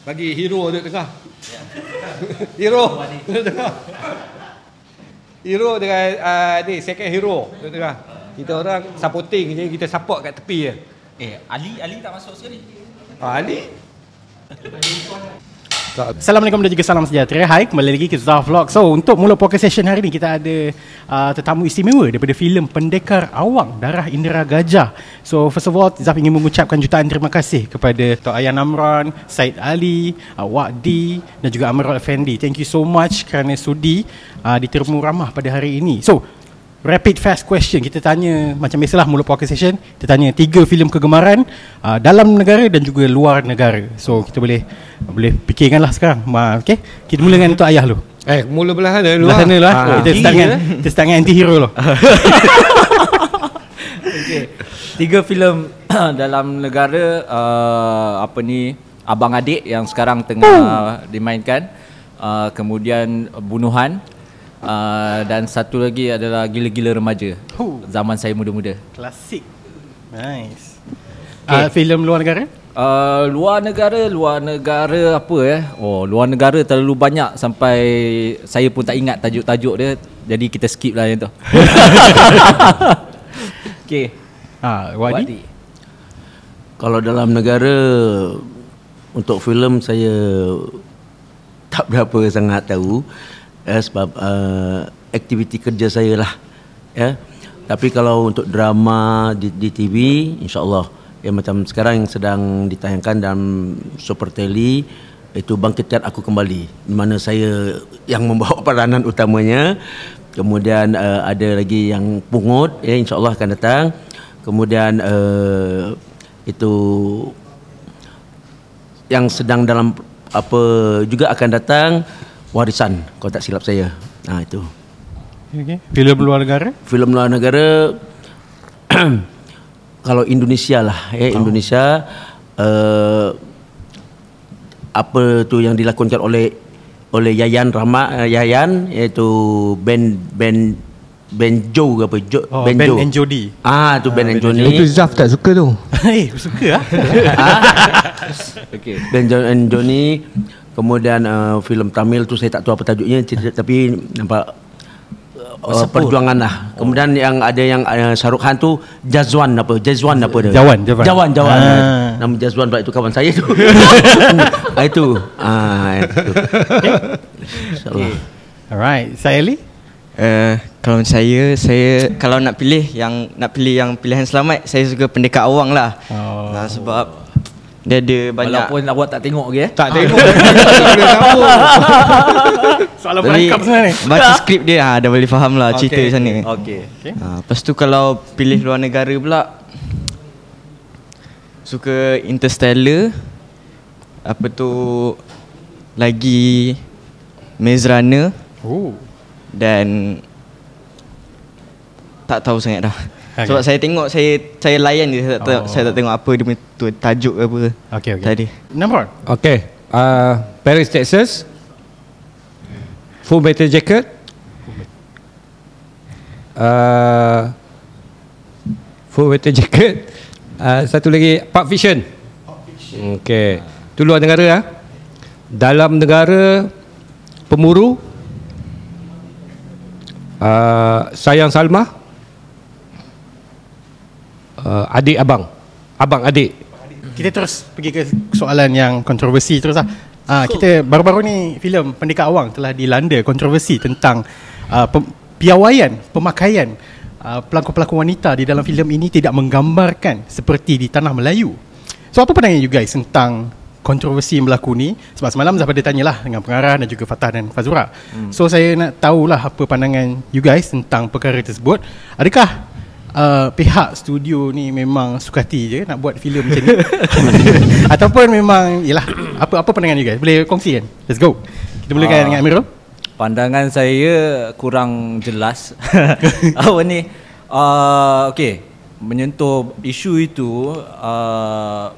Bagi hero duduk tengah. hero duduk tengah. Hero dengan uh, ni second hero duduk tengah. Kita orang supporting je, kita support kat tepi je. Eh, Ali Ali tak masuk sekali. Ha, Ali Assalamualaikum dan juga salam sejahtera. Hai, kembali lagi ke Zah Vlog. So, untuk mula podcast session hari ni kita ada uh, tetamu istimewa daripada filem Pendekar Awang Darah Indera Gajah. So, first of all, Zaf ingin mengucapkan jutaan terima kasih kepada Tok Ayan Amran, Said Ali, uh, Wak D dan juga Amarul Effendi. Thank you so much kerana sudi uh, diterima ramah pada hari ini. So, Rapid fast question. Kita tanya Macam biasalah Mulut podcast session Kita tanya Tiga filem kegemaran uh, Dalam negara Dan juga luar negara. So kita boleh Boleh fikirkan lah sekarang. Ma, Okay Kita mula dengan Untuk Ayah dulu Eh, mula belahan dah dulu. Belah sana lah. Ha, Kita start dengan lah. Kita start dengan anti-hero dulu Okey. Tiga filem dalam negara uh, apa ni Abang Adik yang sekarang tengah dimainkan. Uh, kemudian Bunuhan uh, dan satu lagi adalah Gila-gila remaja. Oh. Zaman saya muda-muda. Klasik Nice okay. uh, Filem luar negara Uh, luar negara, luar negara apa eh? Oh, luar negara terlalu banyak sampai saya pun tak ingat tajuk-tajuk dia. Jadi kita skip lah yang tu. Okey. Ah, Wadi. Wadi. Kalau dalam negara untuk filem saya tak berapa sangat tahu eh, sebab uh, aktiviti kerja saya lah ya. Tapi kalau untuk drama di, di TV insyaallah. Ya macam sekarang yang sedang ditayangkan dalam Super Tele itu bangkitkan aku kembali. Di mana saya yang membawa peranan utamanya. Kemudian uh, ada lagi yang pungut ya insyaallah akan datang. Kemudian uh, itu yang sedang dalam apa juga akan datang warisan kalau tak silap saya nah itu okay. Filem luar negara filem luar negara kalau Indonesia lah ya Indonesia uh, apa tu yang dilakonkan oleh oleh Yayan Rahmat uh, Yayan iaitu Ben Ben Benjo ke apa jo, Oh, Benjo. Ben and Jody. ah tu Ben and Itu Jody Zaf tak suka tu. Eh, suka ah. Okey. Ben Jo- and Johnny kemudian uh, filem Tamil tu saya tak tahu apa tajuknya cerita, tapi nampak uh, perjuangan lah. Kemudian yang ada yang uh, Shahrukh Khan tu Jazwan apa? Jazwan apa dia? Jawan, Jawan. Jawan, Jawan. Ah. Nama Jazwan pula itu kawan saya tu. ah, itu. Ah itu. Insyaallah. Alright Saya Ali Uh, kalau saya saya kalau nak pilih yang nak pilih yang pilihan selamat saya suka pendekar awang lah. Oh. Nah, sebab dia ada banyak Walaupun awak tak tengok ke eh? Tak tengok. Tak boleh sambung. Soalan perangkap sebenarnya baca skrip dia ha, dah boleh faham lah cerita Okey, sana. Okey. Ha, lepas tu kalau pilih luar negara pula suka Interstellar apa tu lagi Maze Runner Oh dan tak tahu sangat dah. Okay. Sebab saya tengok saya saya layan je saya tak, Oh. saya tak tengok apa dia punya tu, tajuk ke apa. Okay, okay. Tadi. Namron Okey. Uh, Paris, Texas. Full Metal Jacket. Uh, full Metal Jacket. Uh, satu lagi Pulp Fiction. Okey. Itu luar negara ah. Dalam negara pemuru uh, Sayang Salma. Uh, adik abang. Abang adik. Kita terus pergi ke soalan yang kontroversi terus lah. Ah, kita baru-baru ni filem Pendekar Awang telah dilanda kontroversi tentang uh, pem- piawaian, pemakaian uh, pelakon-pelakon wanita di dalam filem ini tidak menggambarkan seperti di tanah Melayu. So apa pandangan you guys tentang kontroversi yang berlaku ni? Sebab semalam Zafar dia tanyalah dengan pengarah dan juga Fatah dan Fazura. Hmm. So saya nak tahulah apa pandangan you guys tentang perkara tersebut. Adakah uh, pihak studio ni memang sukati je nak buat filem macam ni ataupun memang yalah apa apa pandangan you guys boleh kongsi kan let's go kita mulakan Ah. dengan Amirul Pandangan saya kurang jelas. Apa ni? Uh, okay. Menyentuh isu itu, uh,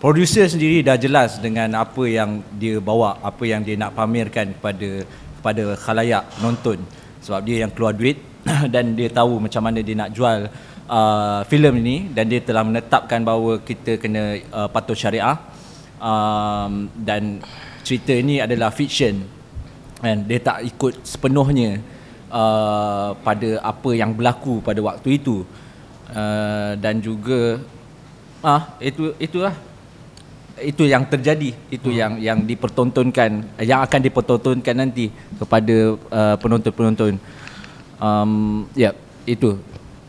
producer sendiri dah jelas dengan apa yang dia bawa, apa yang dia nak pamerkan kepada kepada khalayak nonton. Sebab dia yang keluar duit dan dia tahu macam mana dia nak jual uh, filem ini dan dia telah menetapkan bahawa kita kena uh, patuh syariah. um, dan cerita ini adalah fiction. And dia tak ikut sepenuhnya uh, pada apa yang berlaku pada waktu itu. Uh, dan juga ah itu itulah. Itu yang terjadi. Itu hmm. yang yang dipertontonkan yang akan dipertontonkan nanti kepada uh, penonton-penonton um ya yeah, itu.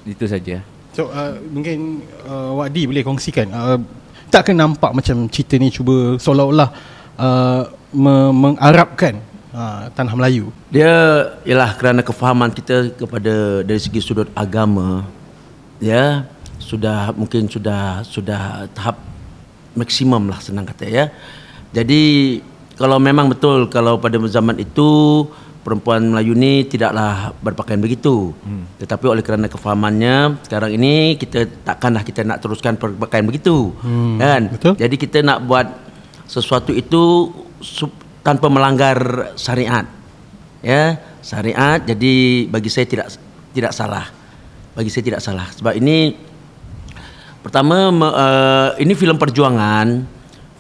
Itu saja. So uh, mungkin uh, Wadi boleh kongsikan uh, Tak ke nampak macam cerita ni cuba seolah-olah uh, me- mengarabkan uh, tanah Melayu? Dia ialah kerana kefahaman kita kepada dari segi sudut agama ya sudah mungkin sudah sudah tahap maksimum lah senang kata ya. Jadi kalau memang betul kalau pada zaman itu perempuan Melayu ni tidaklah berpakaian begitu. Hmm. Tetapi oleh kerana kefahamannya sekarang ini kita takkanlah kita nak teruskan berpakaian begitu. Hmm. Kan? Betul. Jadi kita nak buat sesuatu itu tanpa melanggar syariat. Ya, syariat jadi bagi saya tidak tidak salah. Bagi saya tidak salah sebab ini pertama me, uh, ini filem perjuangan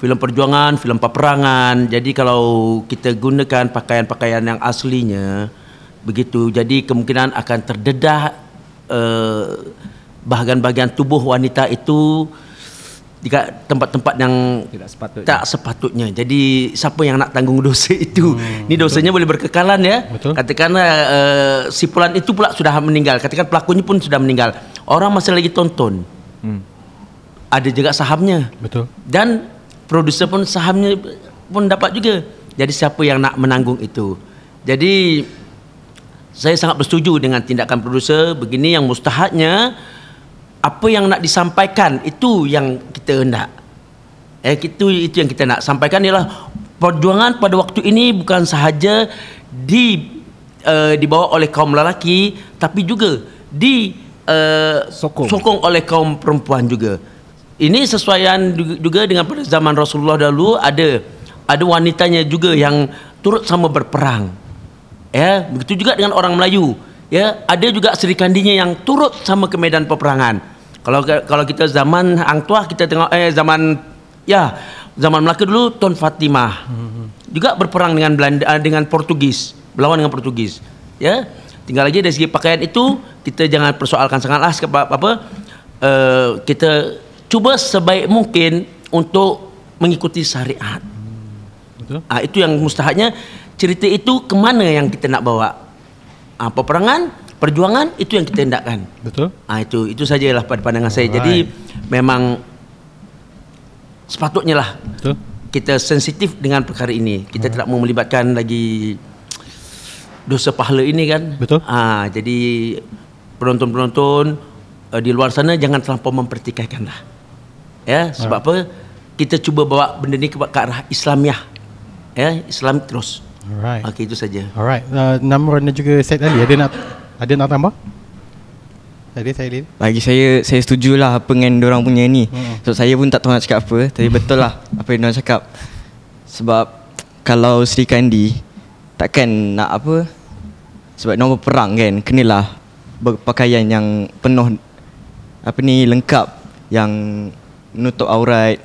filem perjuangan, filem peperangan. Jadi kalau kita gunakan pakaian-pakaian yang aslinya begitu, jadi kemungkinan akan terdedah uh, bahagian-bahagian tubuh wanita itu di tempat-tempat yang tidak sepatutnya tak sepatutnya. Jadi siapa yang nak tanggung dosa itu? Hmm, Ini dosanya betul. boleh berkekalan ya. Betul. Katakanlah uh, si pulan itu pula sudah meninggal. Katakan pelakunya pun sudah meninggal. Orang masih lagi tonton. Hmm. Ada juga sahamnya. Betul. Dan produser pun sahamnya pun dapat juga. Jadi siapa yang nak menanggung itu? Jadi saya sangat bersetuju dengan tindakan produser begini yang mustahaknya apa yang nak disampaikan itu yang kita hendak. Eh itu itu yang kita nak sampaikan ialah perjuangan pada waktu ini bukan sahaja di uh, dibawa oleh kaum lelaki tapi juga di uh, Sokong. sokong oleh kaum perempuan juga. Ini sesuaian juga dengan pada zaman Rasulullah dahulu ada ada wanitanya juga yang turut sama berperang. Ya, begitu juga dengan orang Melayu. Ya, ada juga Sri Kandinya yang turut sama ke medan peperangan. Kalau kalau kita zaman Hang Tuah kita tengok eh zaman ya, zaman Melaka dulu Tun Fatimah. Juga berperang dengan Belanda eh, dengan Portugis, berlawan dengan Portugis. Ya. Tinggal lagi dari segi pakaian itu kita jangan persoalkan sangatlah sebab apa uh, kita cuba sebaik mungkin untuk mengikuti syariat. Betul. Ah itu yang mustahaknya cerita itu ke mana yang kita nak bawa? Ah peperangan, perjuangan itu yang kita hendakkan. Betul. Ah itu itu sajalah pada pandangan saya. Jadi memang sepatutnya lah Betul. kita sensitif dengan perkara ini. Kita tidak mau melibatkan lagi dosa pahala ini kan. Betul. Ah jadi penonton-penonton uh, di luar sana jangan terlampau mempertikaikan lah. Ya, sebab apa? Kita cuba bawa benda ni ke, ke arah Islamiah. Ya, Islam terus. Alright. Okey itu saja. Alright. Uh, Namron dan juga Said Ali ada nak ada nak tambah? Ada saya Ali. Bagi saya Saya setujulah Apa dengan orang punya ni Hmm. So saya pun tak tahu nak cakap apa Tapi betul lah Apa yang diorang cakap Sebab Kalau Sri Kandi Takkan nak apa Sebab diorang berperang kan Kenalah Berpakaian yang Penuh Apa ni Lengkap Yang Menutup aurat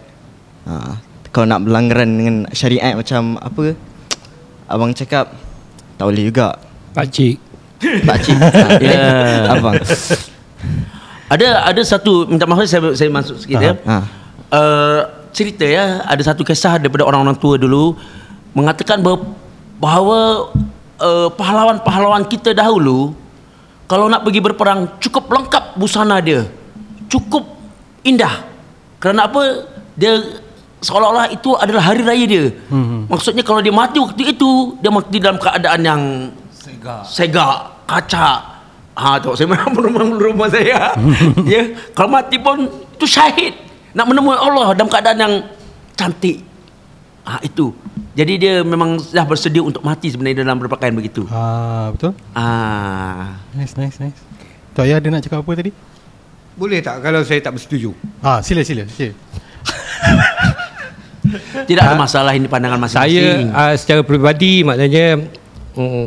ha, Kalau nak berlanggaran Dengan syariat macam Apa Abang cakap Tak boleh juga Pakcik. Pakcik ha, Ya. Abang Ada ada satu minta maaf saya saya masuk sikit ya. Ha. Uh, cerita ya, ada satu kisah daripada orang-orang tua dulu mengatakan bahawa, bahawa uh, pahlawan-pahlawan kita dahulu kalau nak pergi berperang cukup lengkap busana dia. Cukup indah. Kerana apa? Dia seolah-olah itu adalah hari raya dia. Hmm. Maksudnya kalau dia mati waktu itu, dia mati dalam keadaan yang segak, segak kacak. Ha tengok saya mana rumah rumah saya. ya, kalau mati pun itu syahid. Nak menemui Allah dalam keadaan yang cantik. Ha itu. Jadi dia memang dah bersedia untuk mati sebenarnya dalam berpakaian begitu. Ah betul. Ah. Nice nice nice. Tok Ayah ada nak cakap apa tadi? Boleh tak kalau saya tak bersetuju? Ah sila sila. sila. Tidak ada masalah ini pandangan Saya masing-masing. uh, secara peribadi maknanya mm,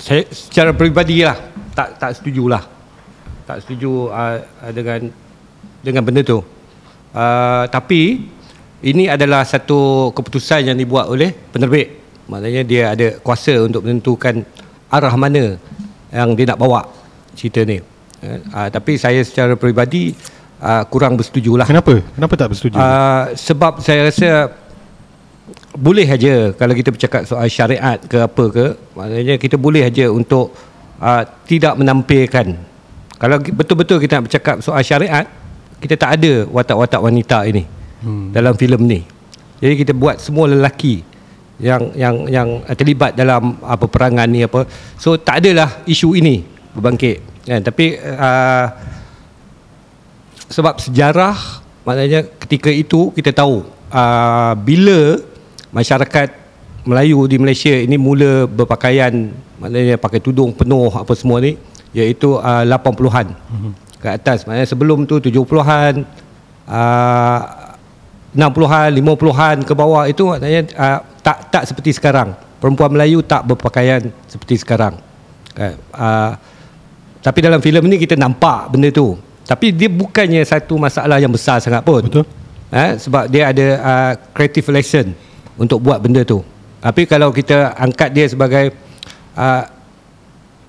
saya secara peribadi lah tak tak setuju lah. Tak setuju uh, dengan dengan benda tu. Uh, tapi ini adalah satu keputusan yang dibuat oleh penerbit. Maknanya dia ada kuasa untuk menentukan arah mana yang dia nak bawa cerita ni. Ah, tapi saya secara peribadi ah, kurang bersetuju lah. Kenapa? Kenapa tak bersetuju? Uh, sebab saya rasa boleh aja kalau kita bercakap soal syariat ke apa ke maknanya kita boleh aja untuk uh, tidak menampilkan kalau betul-betul kita nak bercakap soal syariat kita tak ada watak-watak wanita ini hmm. dalam filem ni jadi kita buat semua lelaki yang yang yang terlibat dalam uh, peperangan ni apa so tak adalah isu ini berbangkit kan tapi uh, sebab sejarah maknanya ketika itu kita tahu uh, bila masyarakat Melayu di Malaysia ini mula berpakaian maknanya pakai tudung penuh apa semua ni iaitu uh, 80-an ke atas. Maknanya sebelum tu 70-an uh, 60-an 50-an ke bawah itu maknanya uh, tak tak seperti sekarang. Perempuan Melayu tak berpakaian seperti sekarang. Kan? Uh, tapi dalam filem ni kita nampak benda tu. Tapi dia bukannya satu masalah yang besar sangat pun. Betul. Ha, sebab dia ada uh, creative lesson untuk buat benda tu. Tapi kalau kita angkat dia sebagai uh,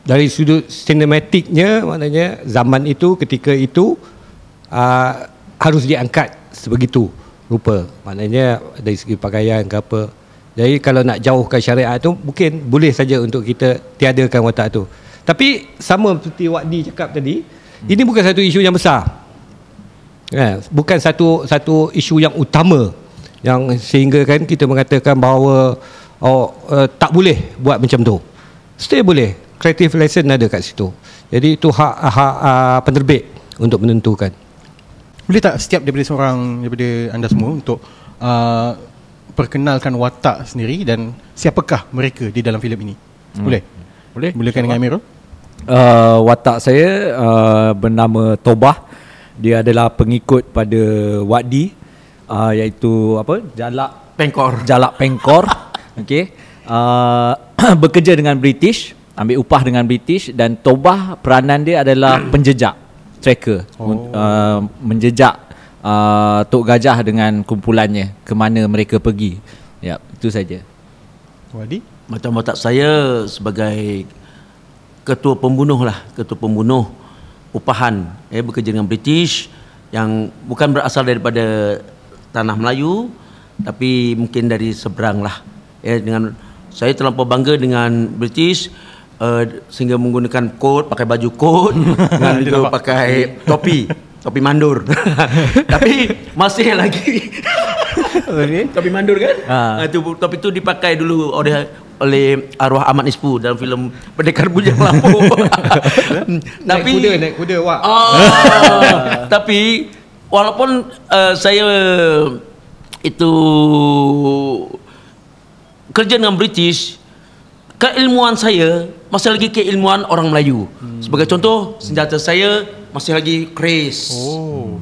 dari sudut sinematiknya maknanya zaman itu ketika itu uh, harus diangkat sebegitu rupa. Maknanya dari segi pakaian ke apa. Jadi kalau nak jauhkan syariat tu mungkin boleh saja untuk kita tiadakan watak tu. Tapi sama seperti Wak Di cakap tadi, hmm. ini bukan satu isu yang besar. Ya, bukan satu satu isu yang utama yang sehingga kan kita mengatakan bahawa oh uh, tak boleh buat macam tu. Still boleh. Creative lesson ada kat situ. Jadi itu hak hak uh, penerbit untuk menentukan. Boleh tak setiap daripada seorang daripada anda semua untuk uh, perkenalkan watak sendiri dan siapakah mereka di dalam filem ini? Boleh? Boleh? Bolehkan dengan Amirul? Uh, watak saya uh, bernama Tobah. Dia adalah pengikut pada Wadi uh, iaitu apa? Jalak Pengkor. Jalak Pengkor. Okey. Uh, bekerja dengan British, ambil upah dengan British dan Tobah peranan dia adalah penjejak, tracker. Oh. Uh, menjejak uh, Tok Gajah dengan kumpulannya ke mana mereka pergi. Ya, itu saja. Wadi? Macam watak saya sebagai ketua pembunuh lah, ketua pembunuh upahan eh bekerja dengan British yang bukan berasal daripada tanah Melayu tapi mungkin dari seberang lah. Eh dengan saya terlampau bangga dengan British uh, sehingga menggunakan kot, pakai baju kot dengan itu pakai topi, topi mandur. tapi masih lagi Topi mandur kan? Ha. Ha. Itu topi tu dipakai dulu oleh oleh arwah Ahmad Ispu dalam filem Pendekar Bujang Lampau. naik kuda, naik kuda Wak. Ah, tapi walaupun uh, saya itu kerja dengan British, keilmuan saya masih lagi keilmuan orang Melayu. Hmm. Sebagai contoh, senjata saya masih lagi keris. Oh.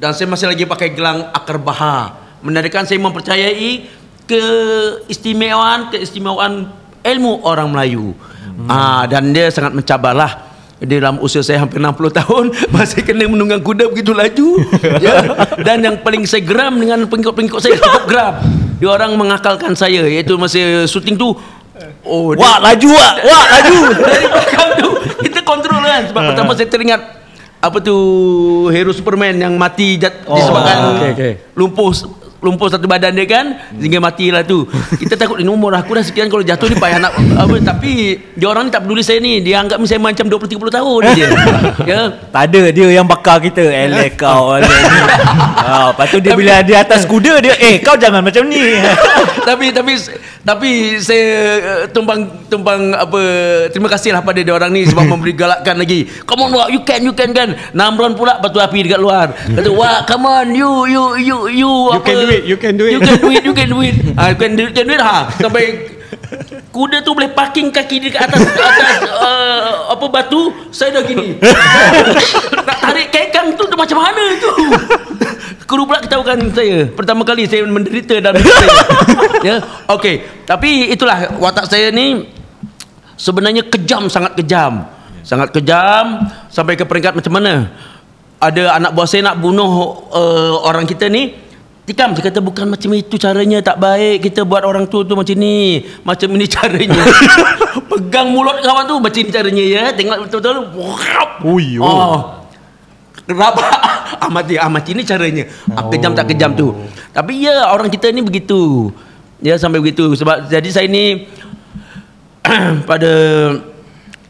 Dan saya masih lagi pakai gelang akar baha. Menandakan saya mempercayai keistimewaan keistimewaan ilmu orang Melayu. Hmm. Ah dan dia sangat mencabarlah. Dalam usia saya hampir 60 tahun masih kena menunggang kuda begitu laju. ya. Dan yang paling saya geram dengan pengikut-pengikut saya cukup geram. Dia orang mengakalkan saya iaitu masa syuting tu Oh, dia- Wah, laju wak. Wak, laju. dari belakang tu kita kontrol kan sebab pertama saya teringat apa tu hero Superman yang mati jat, oh, disebabkan okey, okey. lumpuh lumpuh satu badan dia kan sehingga matilah tu. Kita takut ini umur aku dah sekian kalau jatuh ni payah nak apa tapi dia orang ni tak peduli saya ni. Dia anggap saya macam 20 30 tahun dia ya. Tak ada dia yang bakar kita. Elek kau ni. ha, Lepas tu dia bila dia atas kuda dia Eh kau jangan macam ni. Tapi tapi tapi saya uh, tumpang tumpang apa terima kasihlah pada dia orang ni sebab memberi galakkan lagi. Come on wak you can you can kan? Namron pula batu api dekat luar. Kata wak come on you you you you You can do it, you can do it." you can do it you can do it ah you can do it, can do it ha. Sampai kuda tu boleh parking kaki dia kat atas atas uh, apa batu saya dah gini. Nak tarik kekang tu, macam mana tu? Kuru pula ketahukan saya. Pertama kali saya menderita dalam hidup saya. Ya Okey. Tapi itulah Watak saya ni Sebenarnya kejam Sangat kejam. Sangat kejam Sampai ke peringkat macam mana? Ada anak buah saya nak bunuh uh, Orang kita ni Tikam saya kata bukan macam itu caranya tak baik. Kita buat orang tua tu macam ni. Macam ini caranya. Pegang mulut kawan tu macam ni caranya ya. Tengok betul-betul. Ui, oh. oh. Rabak ah, mati, ah, macam ni caranya. Ah, Kejam tak kejam tu. Tapi ya orang kita ni begitu. Ya sampai begitu. Sebab jadi saya ni Pada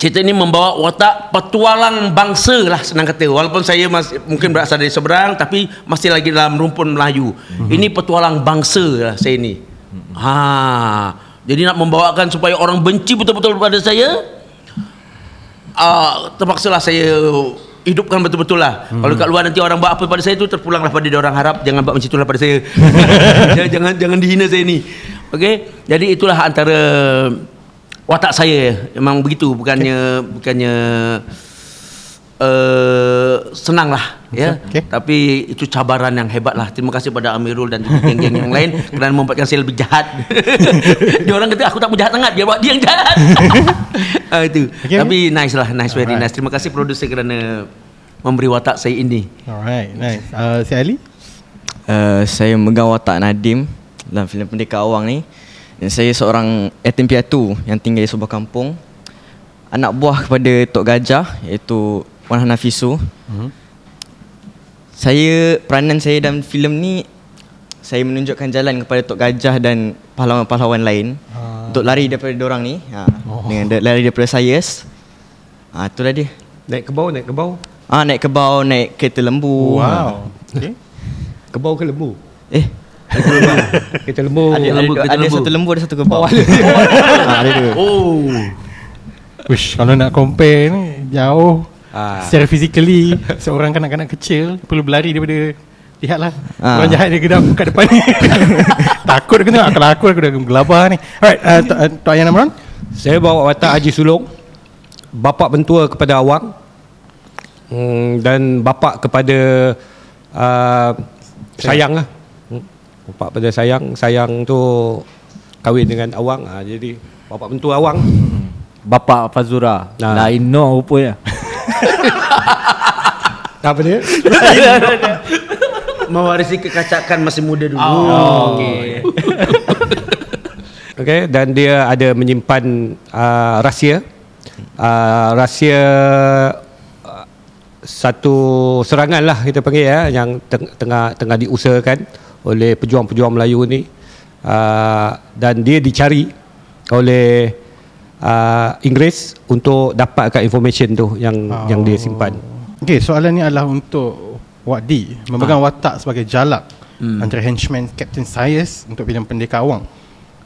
Cerita ni membawa watak petualang bangsa lah senang kata Walaupun saya masih, mungkin berasal dari seberang Tapi masih lagi dalam rumpun Melayu Ini petualang bangsa lah saya ni ha. Jadi nak membawakan supaya orang benci betul-betul kepada saya uh, terpaksalah saya hidupkan betul-betul lah. Hmm. Kalau kat luar nanti orang buat apa pada saya tu terpulanglah pada dia orang harap jangan buat macam itulah pada saya. jangan, jangan jangan dihina saya ni. Okey. Jadi itulah antara watak saya memang begitu bukannya okay. bukannya uh, senang lah ya Okay. tapi itu cabaran yang hebat lah terima kasih pada Amirul dan geng-geng yang lain kerana membuatkan saya lebih jahat dia orang kata aku tak mau jahat sangat dia buat dia yang jahat uh, itu Okay, tapi nice lah nice very Alright. nice terima kasih produser kerana memberi watak saya ini Alright, nice. Uh, si Ali? Uh, saya megang watak Nadim dalam filem Pendekar Awang ni. Dan saya seorang yatim piatu yang tinggal di sebuah kampung. Anak buah kepada Tok Gajah iaitu Wan Hanafisu. Mhm. Saya peranan saya dalam filem ni saya menunjukkan jalan kepada Tok Gajah dan pahlawan-pahlawan lain Ah. untuk lari daripada orang ni. Ha, Oh. dengan da- lari daripada saya. Ah itulah dia. Naik ke bawah, naik ke bawah. Ah naik kebau, naik kereta lembu. Wow. Okay. Ke bawah ke lembu? Eh, Kita lembu. ada, lembu, ada, kereta ada satu lembu ada satu. Oh, ada. ha, ada dua. oh Wish, kalau nak compare ni jauh. Ah. Secara physically seorang kanak-kanak kecil perlu berlari daripada lihatlah Ah. orang jahat dia gedam kat depan ni. Takut aku tengok kalau aku aku dah gelabah ni. Alright, uh, Tok uh, Tok Ayan Amran. Saya bawa watak Haji Sulong Bapa mentua kepada Awang hmm, Dan bapa kepada uh, Sayang lah hmm. Bapa pada Sayang Sayang tu Kahwin dengan Awang ha, Jadi bapa mentua Awang Bapak Fazura. Nah. Lain no rupanya. Apa dia? mewarisi kekacakan masih muda dulu Oh, okay. okay, dan dia ada menyimpan uh, rahsia uh, rahsia uh, satu serangan lah kita panggil ya yang teng- tengah tengah diusahakan oleh pejuang-pejuang Melayu ni uh, dan dia dicari oleh uh, Inggeris untuk dapatkan information tu yang oh. yang dia simpan. Okay, soalan ni adalah untuk Wak D memegang watak sebagai jalak hmm. antara henchman Captain Sayers untuk filem Pendekar Awang.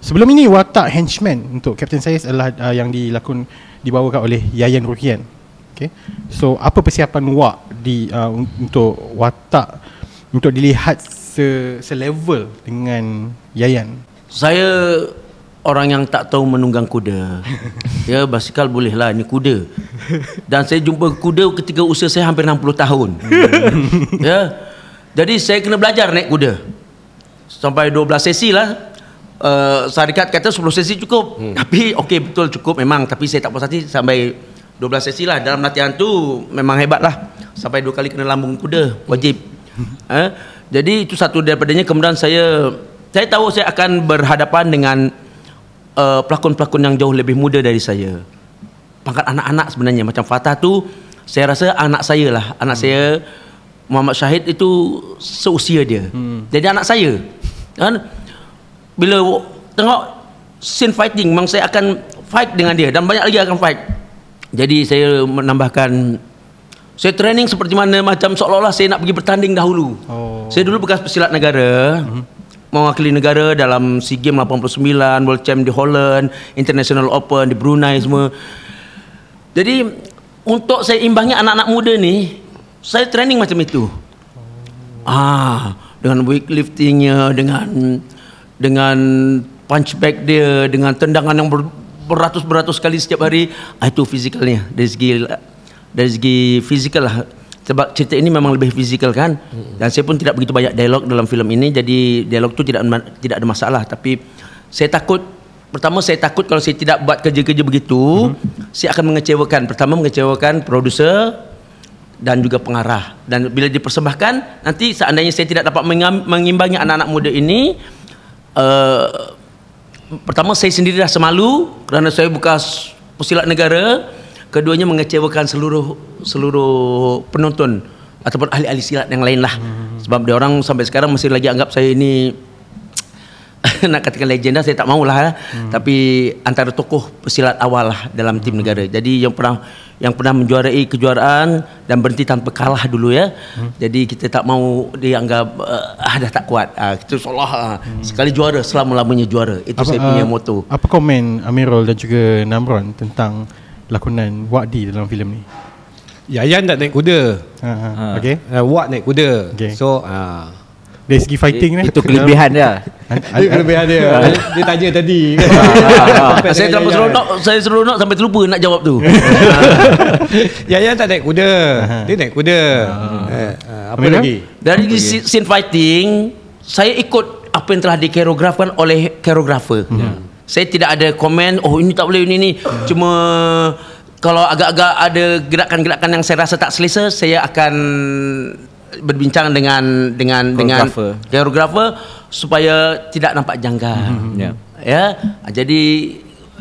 Sebelum ini watak henchman untuk Captain Sayers adalah uh, yang dilakon dibawakan oleh Yayan Ruhian. Okay. So apa persiapan Wak di uh, un- untuk watak untuk dilihat se selevel dengan Yayan? Saya orang yang tak tahu menunggang kuda. ya, basikal boleh lah, ini kuda. Dan saya jumpa kuda ketika usia saya hampir 60 tahun. ya. Jadi saya kena belajar naik kuda. Sampai 12 sesi lah. Uh, syarikat kata 10 sesi cukup. Hmm. Tapi okey betul cukup memang tapi saya tak puas hati sampai 12 sesi lah. Dalam latihan tu memang hebat lah. Sampai dua kali kena lambung kuda wajib. eh? Jadi itu satu daripadanya kemudian saya saya tahu saya akan berhadapan dengan uh, pelakon-pelakon yang jauh lebih muda dari saya. Pangkat anak-anak sebenarnya macam Fatah tu saya rasa anak saya lah. Anak hmm. saya Muhammad Syahid itu seusia dia. Hmm. Jadi anak saya. Kan bila tengok scene fighting memang saya akan fight dengan dia dan banyak lagi akan fight. Jadi saya menambahkan saya training seperti mana macam seolah-olah saya nak pergi bertanding dahulu. Oh. Saya dulu bekas pesilat negara. Mm-hmm. Mewakili negara dalam SEA Games 89, World Champ di Holland, International Open di Brunei semua. Jadi untuk saya imbangi anak-anak muda ni, saya training macam itu. Ah, dengan weightliftingnya, dengan dengan punch bag dia, dengan tendangan yang ber, beratus-beratus kali setiap hari, ah, itu fizikalnya dari segi dari segi fizikal lah. Sebab cerita ini memang lebih fizikal kan. Dan saya pun tidak begitu banyak dialog dalam filem ini, jadi dialog tu tidak tidak ada masalah. Tapi saya takut pertama saya takut kalau saya tidak buat kerja-kerja begitu, saya akan mengecewakan. Pertama mengecewakan produser dan juga pengarah dan bila dipersembahkan nanti seandainya saya tidak dapat mengimbangi anak-anak muda ini uh, pertama saya sendiri dah semalu kerana saya bekas pesilat negara keduanya mengecewakan seluruh seluruh penonton ataupun ahli-ahli silat yang lain lah sebab dia orang sampai sekarang masih lagi anggap saya ini nak katakan legenda saya tak maulah lah. Hmm. tapi antara tokoh pesilat awal lah dalam tim negara jadi yang pernah yang pernah menjuarai kejuaraan dan berhenti tanpa kalah dulu ya hmm. jadi kita tak mau dianggap uh, ah dah tak kuat ah kita seolah ah, hmm. sekali juara selama-lamanya juara itu apa, saya punya ah, moto Apa komen Amirul dan juga Namron tentang lakonan Wadi dalam filem ni? Yayan tak naik kuda. Ha, ha. Ha. Okay. Uh, Wak naik kuda. Okay. So uh, Dari segi fighting ni Itu kelebihan dia. Itu kelebihan dia. dia tanya tadi. Ah, saya terlalu seronok saya seronok sampai terlupa nak jawab tu Yayan tak naik kuda. Dia naik kuda. Eh, uh, apa lagi? dari okay. scene fighting saya ikut apa yang telah dikoreografkan oleh koreografer saya tidak ada komen oh ini tak boleh ini ni cuma kalau agak-agak ada gerakan-gerakan yang saya rasa tak selesa saya akan berbincang dengan dengan dengan Koreografer. koreografer supaya tidak nampak janggal Ya. ya jadi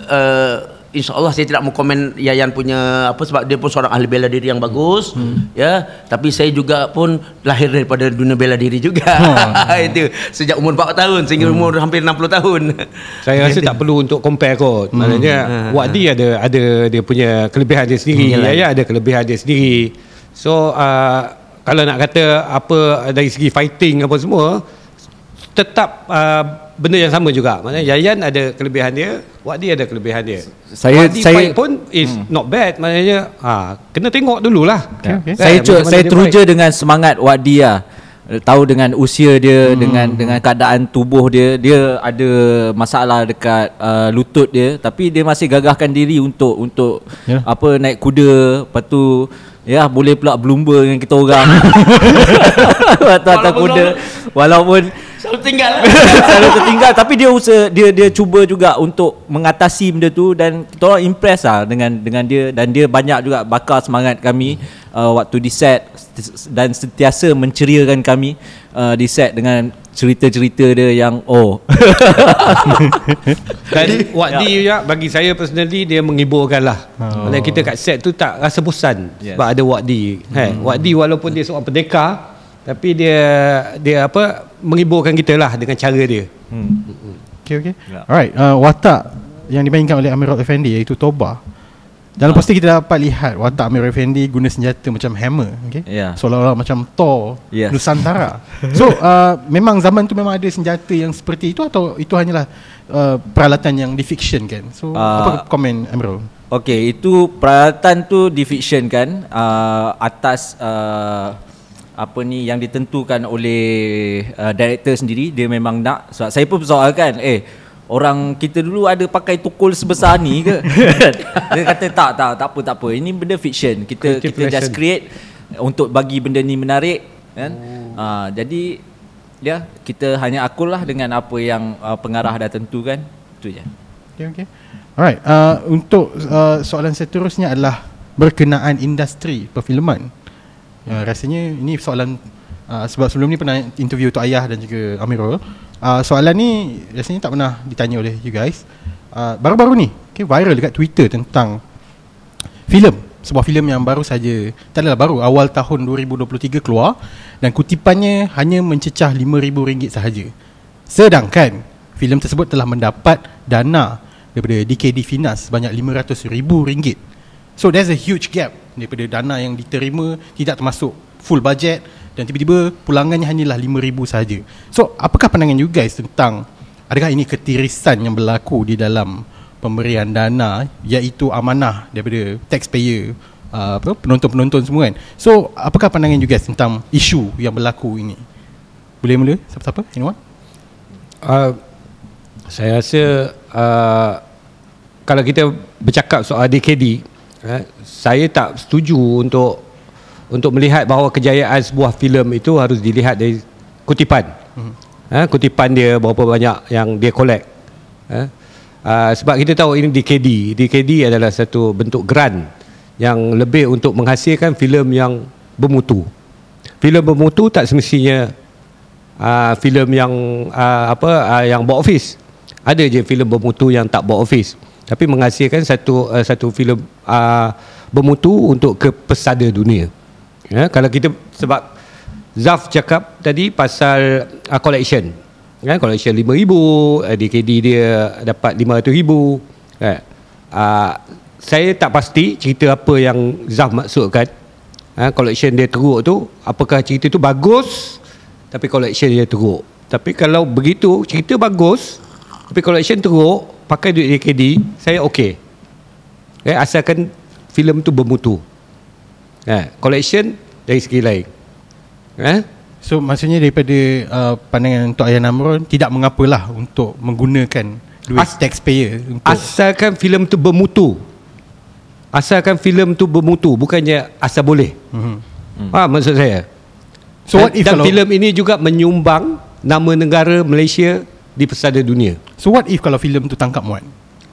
uh, insyaallah saya tidak mau komen Yayan punya apa sebab dia pun seorang ahli bela diri yang bagus ya. Tapi saya juga pun lahir daripada dunia bela diri juga. Itu sejak umur 4 tahun sehingga umur hampir 60 tahun. Saya rasa tak perlu untuk compare kot. Maknanya Wadi ada ada dia punya kelebihan dia sendiri, Yalah. Yaya ada kelebihan dia sendiri. So uh, kalau nak kata apa dari segi fighting apa semua tetap uh, benda yang sama juga. Maknanya Yayan ada kelebihan dia, Wadi ada kelebihan dia. Saya- Wadi saya- fight pun is not bad. Maknanya ha, kena tengok dululah. Okay, okay. Saya cu- saya teruja fight. dengan semangat Wadi lah. Tahu dengan usia dia hmm. dengan dengan keadaan tubuh dia, dia ada masalah dekat uh, lutut dia tapi dia masih gagahkan diri untuk untuk Ya. apa naik kuda, lepas tu ya boleh pula berlumba dengan kita orang. atas atas Walaupun kuda walaupun selalu tinggal selalu tertinggal tapi dia usaha dia dia cuba juga untuk mengatasi benda tu dan kita orang impress lah dengan dengan dia dan dia banyak juga bakar semangat kami uh, waktu di set dan sentiasa menceriakan kami uh, di set dengan cerita-cerita dia yang oh Dan Wadi ya. bagi saya personally dia menghiburkan lah. Oh. Kita kat set tu tak rasa bosan yes. Sebab ada Wadi. Hmm. Wadi walaupun dia seorang pendekar tapi dia dia apa menghiburkan kita lah dengan cara dia. Okay, okay. Ya. Alright, uh, watak yang dimainkan oleh Amirul Effendi iaitu Toba. Dalam poster kita dapat lihat watak Amirul Effendi guna senjata macam hammer, okay? Ya. Seolah-olah macam Thor Yes. Nusantara. so, uh, memang zaman tu memang ada senjata yang seperti itu atau itu hanyalah uh, peralatan yang di fiction kan? So, Ah. apa komen Amirul? Okey, itu peralatan tu di fiction kan uh, atas uh, apa ni yang ditentukan oleh uh, director sendiri dia memang nak. Sebab saya pun persoalkan eh orang kita dulu ada pakai tukul sebesar ni ke? Dia kata tak tak tak apa tak apa. Ini benda fiction. Kita Creative kita just license. create untuk bagi benda ni menarik. Kan? Uh, jadi ya kita hanya akul lah dengan apa yang uh, pengarah dah tentukan. Itu je. Okay, okay. Alright, uh, untuk uh, soalan seterusnya adalah berkenaan industri perfilman. Uh, rasanya ini soalan uh, sebab sebelum ni pernah interview Tok Ayah dan juga Amirul. Uh, soalan ni rasanya tak pernah ditanya oleh you guys. Uh, baru-baru ni, okay, viral dekat Twitter tentang filem sebuah filem yang baru saja tak adalah baru awal tahun 2023 keluar dan kutipannya hanya mencecah RM5,000 sahaja. Sedangkan filem tersebut telah mendapat dana daripada DKD Finas sebanyak RM500,000. So there's a huge gap daripada dana yang diterima tidak termasuk full budget dan tiba-tiba pulangannya hanyalah RM5,000 sahaja. So apakah pandangan you guys tentang adakah ini ketirisan yang berlaku di dalam pemberian dana iaitu amanah daripada taxpayer uh, apa penonton-penonton semua kan. So apakah pandangan you guys tentang isu yang berlaku ini? Boleh mula siapa-siapa? Anyone? Uh, saya rasa uh, kalau kita bercakap soal DKD, uh, saya tak setuju untuk untuk melihat bahawa kejayaan sebuah filem itu harus dilihat dari kutipan. Hmm. Uh, kutipan dia berapa banyak yang dia collect. Uh, uh, sebab kita tahu ini DKD. DKD adalah satu bentuk grant yang lebih untuk menghasilkan filem yang bermutu. Filem bermutu tak semestinya uh, filem yang uh, apa uh, yang box office. Ada je filem bermutu yang tak box office tapi menghasilkan satu uh, satu filem uh, bermutu untuk ke pesada dunia. Ya, kalau kita sebab Zaf cakap tadi pasal uh, collection. Kan collection 5000, uh, DKD dia dapat 500000. Kan? Uh, saya tak pasti cerita apa yang Zaf maksudkan. Ha, collection dia teruk tu apakah cerita tu bagus tapi collection dia teruk. Tapi kalau begitu cerita bagus tapi collection teruk pakai duit DKD saya okey. Eh, asalkan filem tu bermutu. Eh, collection dari segi lain. Eh? So maksudnya daripada uh, pandangan Tok Ayah Namron tidak mengapalah untuk menggunakan duit As- taxpayer untuk Asalkan filem tu bermutu. Asalkan filem tu bermutu bukannya asal boleh. Mhm. Hmm. Ha maksud saya. So what dan if dan kalau filem ini juga menyumbang nama negara Malaysia di pesada dunia. So what if kalau filem tu tangkap muat?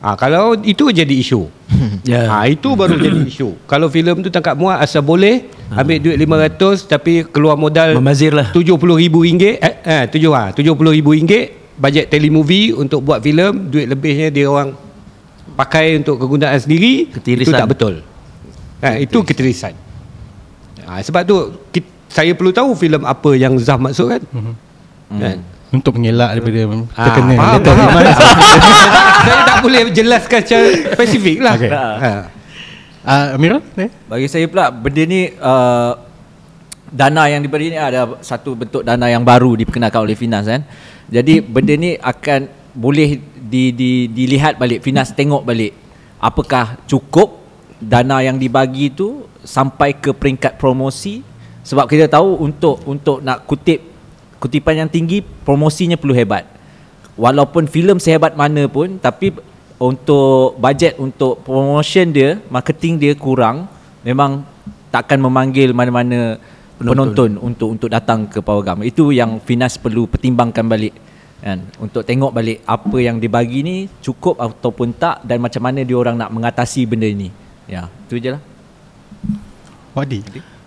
Ah ha, kalau itu jadi isu. Ya. Ha, itu baru jadi isu. Kalau filem tu tangkap muat asal boleh ambil duit 500 tapi keluar modal Membazir lah. RM70,000 eh, eh 7 ah RM70,000 bajet telemovie untuk buat filem duit lebihnya dia orang pakai untuk kegunaan sendiri itu Ketirisan. tak betul. Ha, itu ketirisan. Ha, sebab tu kita, saya perlu tahu filem apa yang Zah maksud kan. Mhm. Kan? Untuk mengelak daripada Ah, terkena faham, letter faham. saya tak boleh jelaskan secara spesifik lah. Okay. Ha. uh, Amirul? Eh? Bagi saya pula benda ni uh, dana yang diberi ni ada satu bentuk dana yang baru diperkenalkan oleh Finas kan. Jadi benda ni akan boleh di, di, dilihat balik Finas tengok balik apakah cukup dana yang dibagi tu sampai ke peringkat promosi sebab kita tahu untuk untuk nak kutip kutipan yang tinggi promosinya perlu hebat. Walaupun filem sehebat mana pun tapi untuk bajet untuk promotion dia, marketing dia kurang, memang takkan memanggil mana-mana penonton, penonton untuk untuk datang ke Pawagam. Itu yang Finas perlu pertimbangkan balik kan untuk tengok balik apa yang dibagi ni cukup ataupun tak dan macam mana dia orang nak mengatasi benda ni. Ya, itu je lah. Wadi?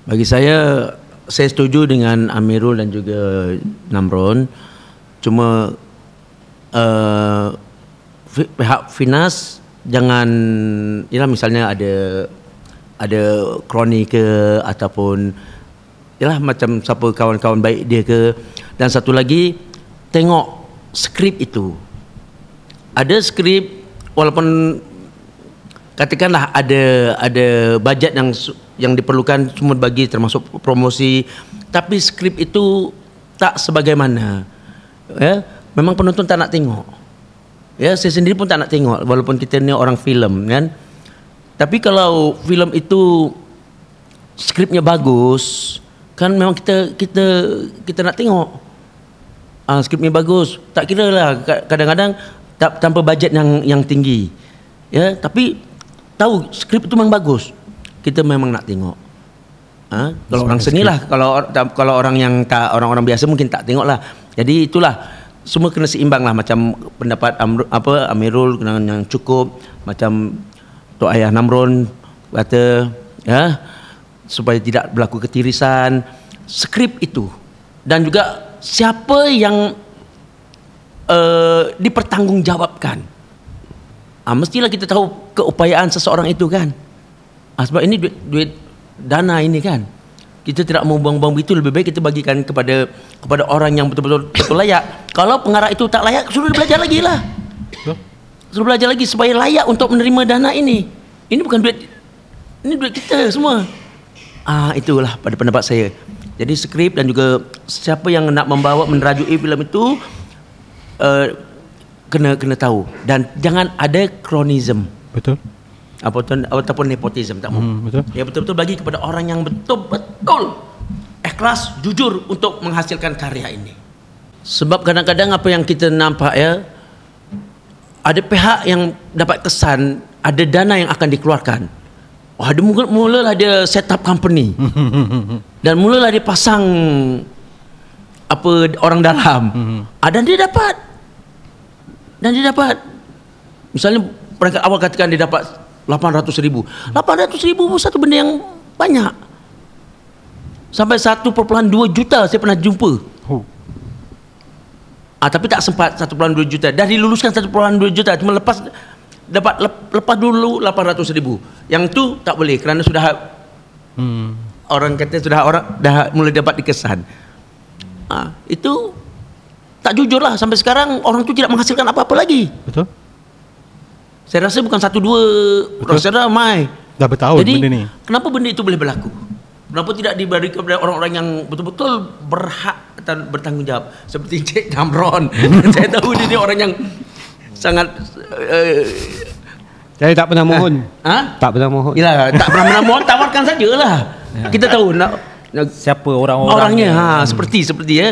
Bagi saya saya setuju dengan Amirul dan juga Namron. Cuma uh, pihak Finas jangan ialah misalnya ada ada kroni ke ataupun ialah macam siapa kawan-kawan baik dia ke dan satu lagi tengok skrip itu. Ada skrip walaupun katakanlah ada ada bajet yang yang diperlukan cuma bagi termasuk promosi. Tapi skrip itu tak sebagaimana. Ya memang penonton tak nak tengok. Ya saya sendiri pun tak nak tengok walaupun kita ni orang filem kan. Tapi kalau filem itu skripnya bagus kan memang kita kita kita nak tengok. Ah skripnya bagus. Tak kira lah ka- kadang-kadang tak tanpa bajet yang yang tinggi. Ya tapi tahu skrip itu memang bagus kita memang nak tengok. Ha? kalau orang seni lah kalau kalau orang yang tak orang-orang biasa mungkin tak tengok lah jadi itulah semua kena seimbang lah. Macam pendapat Amru, apa Amirul kena yang cukup. Macam Tok Ayah Namron kata ya supaya tidak berlaku ketirisan. Skrip itu. Dan juga siapa yang uh, dipertanggungjawabkan. Ah, mestilah kita tahu keupayaan seseorang itu kan ah, sebab ini duit, duit dana ini kan kita tidak mau buang-buang begitu. Lebih baik kita bagikan kepada kepada orang yang betul-betul betul layak. Kalau pengarah itu tak layak suruh dia belajar lagi lah. Suruh belajar lagi supaya layak untuk menerima dana ini. Ini bukan duit ini duit kita semua. Ah itulah pada pendapat saya. Jadi skrip dan juga siapa yang nak membawa menerajui filem itu uh, kena kena tahu. Dan jangan ada kronism. Betul? Ataupun ataupun nepotism tak mau. Hmm, betul. Ya betul-betul bagi kepada orang yang betul-betul ikhlas jujur untuk menghasilkan karya ini. Sebab kadang-kadang apa yang kita nampak ya ada pihak yang dapat kesan ada dana yang akan dikeluarkan. Oh, ada mula mulalah dia set up company. dan mulalah dia pasang apa orang dalam. Ah, dan dia dapat. Dan dia dapat. Misalnya perangkat awal katakan dia dapat 800 ribu. 800 ribu pun satu benda yang banyak. Sampai 1.2 juta saya pernah jumpa. Oh. Ah tapi tak sempat 1.2 juta. Dah diluluskan 1.2 juta cuma lepas dapat lep- lepas dulu 800 ribu. Yang tu tak boleh kerana sudah Hmm. orang kata sudah orang dah mula dapat dikesan. Ah itu tak jujur lah sampai sekarang orang tu tidak menghasilkan apa-apa lagi. Betul? Saya rasa bukan satu dua, Betul. rasa ramai. Dah bertahun Jadi benda ni. kenapa benda itu boleh berlaku? Kenapa tidak diberi kepada orang-orang yang betul-betul berhak dan bertanggungjawab seperti Cik Damron? Saya tahu dia ni orang yang sangat uh, Saya tak pernah mohon. ha? Tak pernah mohon. Yalah, tak pernah pernah mohon tawarkan sajalah. Kita tahu nak, nak Siapa orang-orang orangnya ha seperti seperti ya.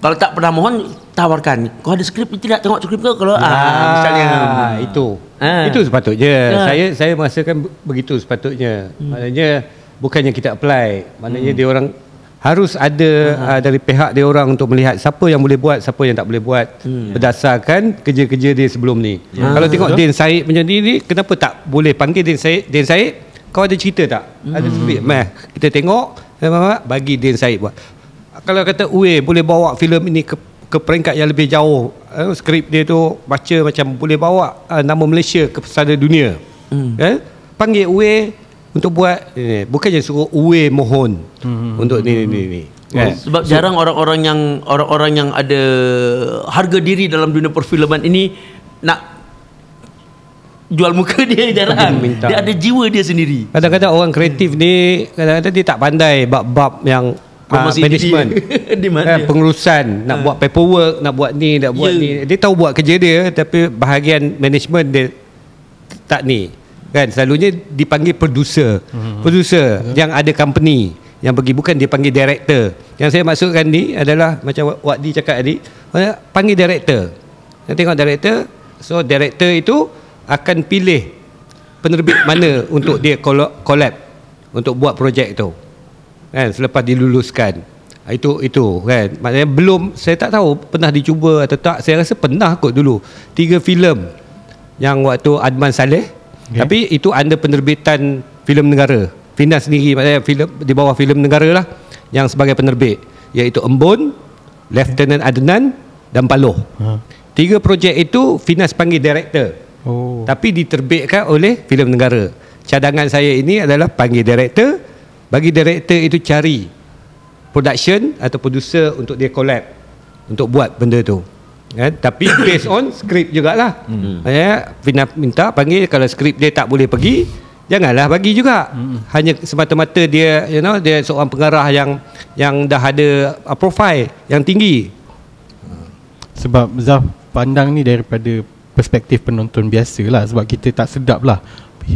Kalau tak pernah mohon tawarkan. Kau ada skrip ni tidak tengok skrip kau kalau ah misalnya itu. Ah. Itu sepatutnya. Ya. Saya saya merasakan be- begitu sepatutnya. Hmm. Maknanya bukannya kita apply, maknanya hmm. dia orang harus ada uh, dari pihak dia orang untuk melihat siapa yang boleh buat, siapa yang tak boleh buat hmm. berdasarkan kerja-kerja dia sebelum ni. Ya. Kalau tengok. Din Said punya ni, kenapa tak boleh panggil Din Said? Din Said, kau ada cerita tak? Hmm. Ada skrip? Meh, kita tengok, eh, bagi Din Said buat. Kalau kata, "Weh, boleh bawa filem ini ke ke peringkat yang lebih jauh. Eh, skrip dia tu baca macam boleh bawa uh, nama Malaysia ke pesada dunia. Hmm. Eh? Panggil Uwe untuk buat ni. Bukannya suruh Uwe mohon hmm. untuk ni ni ni. Kan? Sebab jarang orang-orang yang orang-orang yang ada harga diri dalam dunia perfilman ini nak jual muka dia jarang. Minta. Dia ada jiwa dia sendiri. Kadang-kadang orang kreatif ni kadang-kadang dia tak pandai bab-bab yang uh, Promosi management. diri. Di mana Eh, dia? pengurusan nak buat paperwork, nak buat ni, nak buat Ya. ni. Dia tahu buat kerja dia tapi bahagian management dia tak ni. Kan selalunya dipanggil producer. Hmm. Producer yang ada company yang pergi bukan dia panggil director. Yang saya maksudkan ni adalah macam Wak Di cakap tadi, panggil director. Kita tengok director, so director itu akan pilih penerbit mana untuk dia collab untuk buat projek tu. Kan selepas diluluskan. Ah, Itu itu kan. Maknanya belum saya tak tahu pernah dicuba atau tak. Saya rasa pernah kot dulu. Tiga filem yang waktu Adman Saleh okay. tapi itu under penerbitan filem negara. Finas sendiri maknanya filem di bawah filem negara lah yang sebagai penerbit iaitu Embun, Lieutenant Adnan dan Paloh. Ha. Tiga projek itu Finas panggil director. Oh. Tapi diterbitkan oleh filem negara. Cadangan saya ini adalah panggil director, bagi director itu cari production atau producer untuk dia collab untuk buat benda tu. Kan? Tapi based on skrip jugalah. Hmm. Ya, Fina minta panggil kalau skrip dia tak boleh pergi, janganlah bagi juga. Hmm. Hanya semata-mata dia you know dia seorang pengarah yang yang dah ada uh, profile yang tinggi. Sebab Zaf pandang ni daripada perspektif penonton biasa lah Sebab kita tak sedap lah